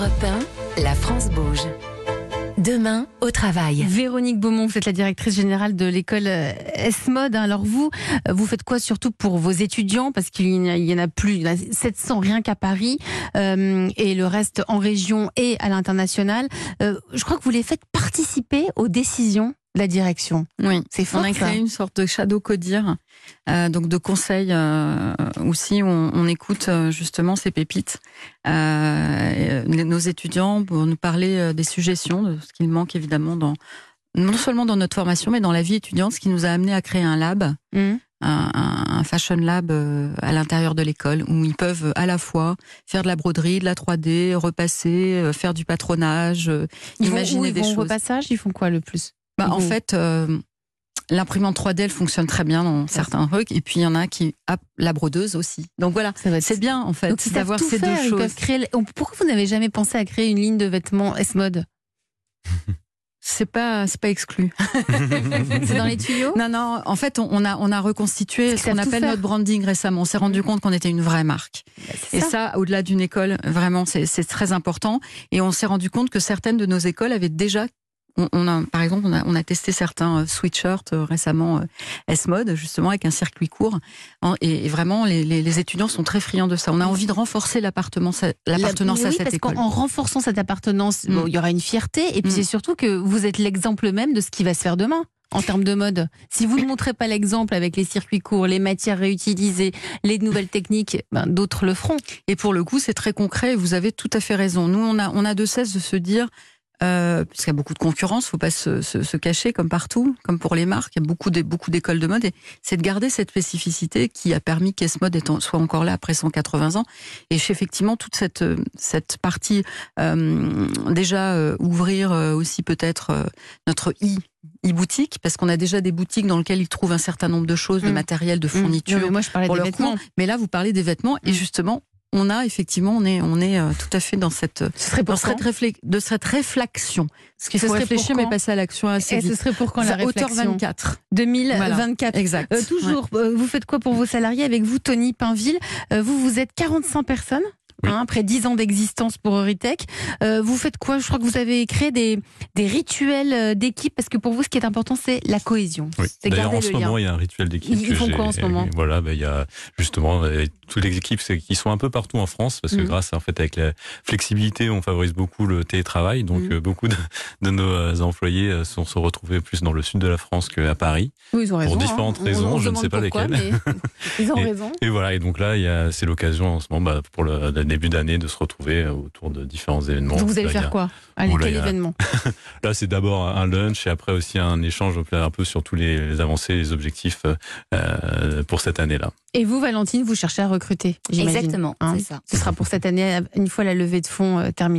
Europe 1, la France bouge. Demain, au travail. Véronique Beaumont, vous êtes la directrice générale de l'école S-Mode. Alors vous, euh, vous faites quoi surtout pour vos étudiants? Parce qu'il y en a plus, il y en a 700 rien qu'à Paris, euh, et le reste en région et à l'international. Euh, je crois que vous les faites participer aux décisions la direction. Oui, c'est fort. On a créé une sorte de shadow codir, euh, donc de conseils euh, aussi où on, écoute euh, justement ces pépites. Euh, nos étudiants pour nous parler des suggestions, de ce qu'il manque évidemment dans non seulement dans notre formation, mais dans la vie étudiante, ce qui nous a amené à créer un lab. Mmh. Un, un, fashion lab à l'intérieur de l'école où ils peuvent à la fois faire de la broderie, de la 3D, repasser, faire du patronage, ils imaginer vont, des choses. repassage, ils font quoi le plus? Bah, en fait, euh, l'imprimante 3D, elle fonctionne très bien dans certains trucs. Et puis, il y en a qui. Ah, la brodeuse aussi. Donc voilà, c'est bien, en fait, d'avoir ces deux choses. Créer... Pourquoi vous n'avez jamais pensé à créer une ligne de vêtements S-Mode? C'est pas c'est pas exclu. c'est dans les tuyaux? Non non, en fait on a on a reconstitué ce qu'on appelle notre branding récemment. On s'est rendu compte qu'on était une vraie marque. Bah, et ça, au-delà d'une école, vraiment c'est très important et on s'est rendu compte que certaines de nos écoles avaient déjà on, a, par exemple, on a, testé certains euh, sweatshirts euh, récemment euh, S-Mode, justement, avec un circuit court. Et, vraiment, les, étudiants sont très friands de ça. On a envie de renforcer l'appartenance, à cette parce école. En renforçant cette appartenance, mm. il y aura une fierté. Et puis, mm. c'est surtout que vous êtes l'exemple même de ce qui va se faire demain en termes de mode. Si vous ne montrez pas l'exemple avec les circuits courts, les matières réutilisées, les nouvelles techniques, ben, d'autres le feront. Et pour le coup, c'est très concret. Vous avez tout à fait raison. Nous, on a, on a de cesse de se dire, euh, puisqu'il y a beaucoup de concurrence, faut pas se, se, se, cacher comme partout, comme pour les marques. Il y a beaucoup de, beaucoup d'écoles de mode et c'est de garder cette spécificité qui a permis qu'Esmode soit encore là après 180 ans. Et effectivement toute cette cette partie euh, déjà euh, ouvrir euh, aussi peut-être euh, notre i e-boutique parce qu'on a déjà des boutiques dans lesquelles ils trouvent un certain nombre de choses, de mmh. matériel, de mmh. fournitures. moi, je parlais des vêtements. Mais là, vous parlez des vêtements et mmh. justement, on a effectivement, on est, on est euh, tout à fait dans cette, ce dans cette, de cette réflexion. Ce qu'il faut réfléchir, mais passer à l'action assez Et ce serait pour quand la réflexion Hauteur 24. 2024. exact. Euh, toujours, euh, vous faites quoi pour vos salariés Avec vous, Tony Pinville, vous, vous êtes 45 personnes? Hein, après 10 ans d'existence pour Euritech. Euh, vous faites quoi? Je crois que vous avez créé des, des rituels euh, d'équipe parce que pour vous, ce qui est important, c'est la cohésion. Oui. D'ailleurs, en ce moment, il y a un rituel d'équipe. Ils, font quoi en ce moment? Voilà, ben, il y a justement euh, toutes les équipes qui sont un peu partout en France parce que mm. grâce en fait avec la flexibilité, on favorise beaucoup le télétravail. Donc mm. beaucoup de, de, nos employés sont se retrouvés plus dans le sud de la France qu'à Paris. Oui, ils ont raison, pour différentes hein. raisons, je ne sais pas lesquelles. ils ont et, raison. Et voilà, et donc là, c'est l'occasion en ce moment bah, pour le, début d'année de se retrouver euh, autour de différents événements. Donc vous allez faire quoi? Allez, quel événement? Là, c'est d'abord un lunch et après aussi un échange un peu sur tous les, avancées, les objectifs euh, pour cette année-là. Et vous, Valentine, vous cherchez à recruter Exactement, hein? c'est ça. Ce sera pour cette année, une fois la levée de fonds euh, terminée.